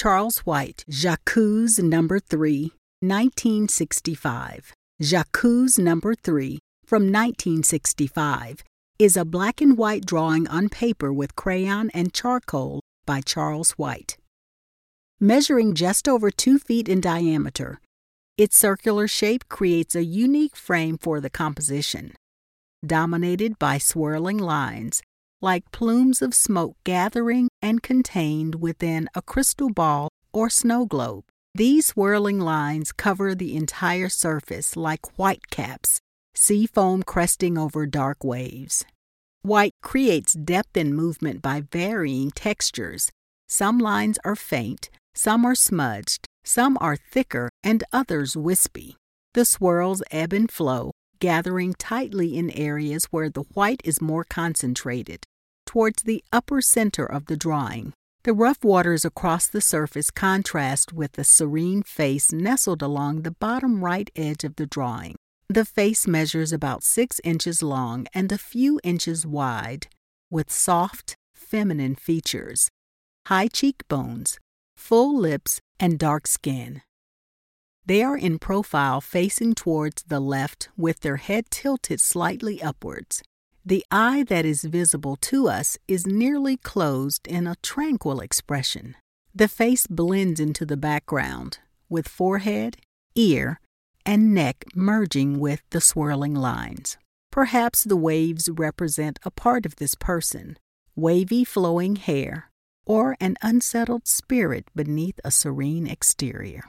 Charles White, J'accuse Number 3, 1965. J'accuse Number 3 from 1965 is a black and white drawing on paper with crayon and charcoal by Charles White. Measuring just over two feet in diameter, its circular shape creates a unique frame for the composition. Dominated by swirling lines, like plumes of smoke gathering and contained within a crystal ball or snow globe. These swirling lines cover the entire surface like whitecaps, sea foam cresting over dark waves. White creates depth and movement by varying textures. Some lines are faint, some are smudged, some are thicker, and others wispy. The swirls ebb and flow, gathering tightly in areas where the white is more concentrated towards the upper center of the drawing. The rough waters across the surface contrast with the serene face nestled along the bottom right edge of the drawing. The face measures about six inches long and a few inches wide, with soft, feminine features, high cheekbones, full lips, and dark skin. They are in profile facing towards the left with their head tilted slightly upwards. The eye that is visible to us is nearly closed in a tranquil expression. The face blends into the background, with forehead, ear, and neck merging with the swirling lines. Perhaps the waves represent a part of this person wavy flowing hair, or an unsettled spirit beneath a serene exterior.